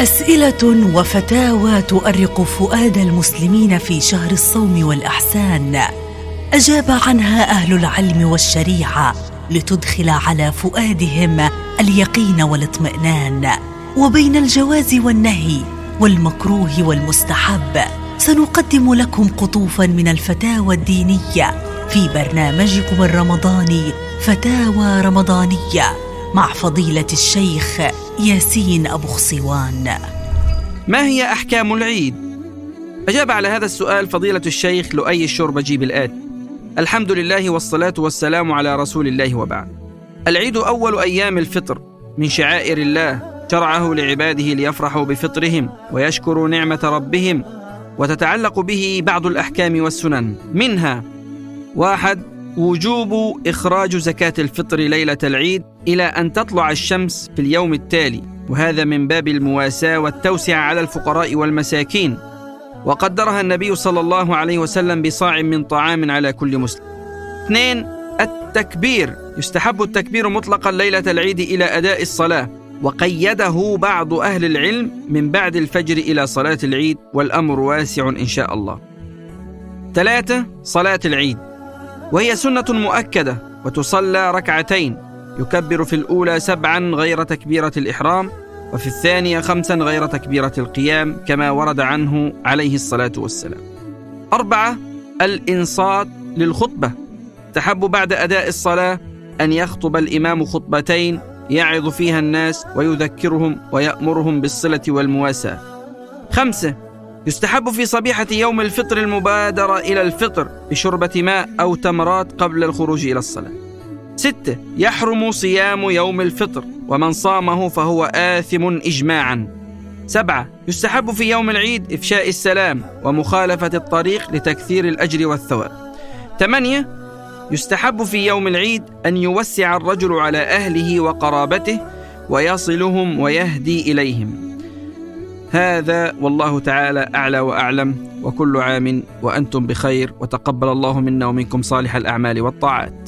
أسئلة وفتاوى تؤرق فؤاد المسلمين في شهر الصوم والأحسان. أجاب عنها أهل العلم والشريعة لتدخل على فؤادهم اليقين والاطمئنان. وبين الجواز والنهي والمكروه والمستحب سنقدم لكم قطوفا من الفتاوى الدينية في برنامجكم الرمضاني فتاوى رمضانية مع فضيلة الشيخ ياسين أبو خصوان ما هي أحكام العيد؟ أجاب على هذا السؤال فضيلة الشيخ لؤي الشربجي بالآت. الحمد لله والصلاة والسلام على رسول الله وبعد. العيد أول أيام الفطر. من شعائر الله شرعه لعباده ليفرحوا بفطرهم ويشكروا نعمة ربهم وتتعلق به بعض الأحكام والسنن. منها واحد وجوب إخراج زكاة الفطر ليلة العيد إلى أن تطلع الشمس في اليوم التالي وهذا من باب المواساة والتوسعة على الفقراء والمساكين. وقدرها النبي صلى الله عليه وسلم بصاع من طعام على كل مسلم. اثنين التكبير. يستحب التكبير مطلقا ليلة العيد إلى أداء الصلاة وقيده بعض أهل العلم من بعد الفجر إلى صلاة العيد والأمر واسع إن شاء الله. ثلاثة صلاة العيد. وهي سنة مؤكدة وتصلى ركعتين. يكبر في الأولى سبعا غير تكبيرة الإحرام وفي الثانية خمسا غير تكبيرة القيام كما ورد عنه عليه الصلاة والسلام. أربعة الإنصات للخطبة. تحب بعد أداء الصلاة أن يخطب الإمام خطبتين يعظ فيها الناس ويذكرهم ويأمرهم بالصلة والمواساة. خمسة يستحب في صبيحة يوم الفطر المبادرة إلى الفطر بشربة ماء أو تمرات قبل الخروج إلى الصلاة. ستة يحرم صيام يوم الفطر ومن صامه فهو آثم إجماعا. سبعة يستحب في يوم العيد إفشاء السلام ومخالفة الطريق لتكثير الأجر والثواب. ثمانية يستحب في يوم العيد أن يوسع الرجل على أهله وقرابته ويصلهم ويهدي إليهم. هذا والله تعالى أعلى وأعلم وكل عام وأنتم بخير وتقبل الله منا ومنكم صالح الأعمال والطاعات.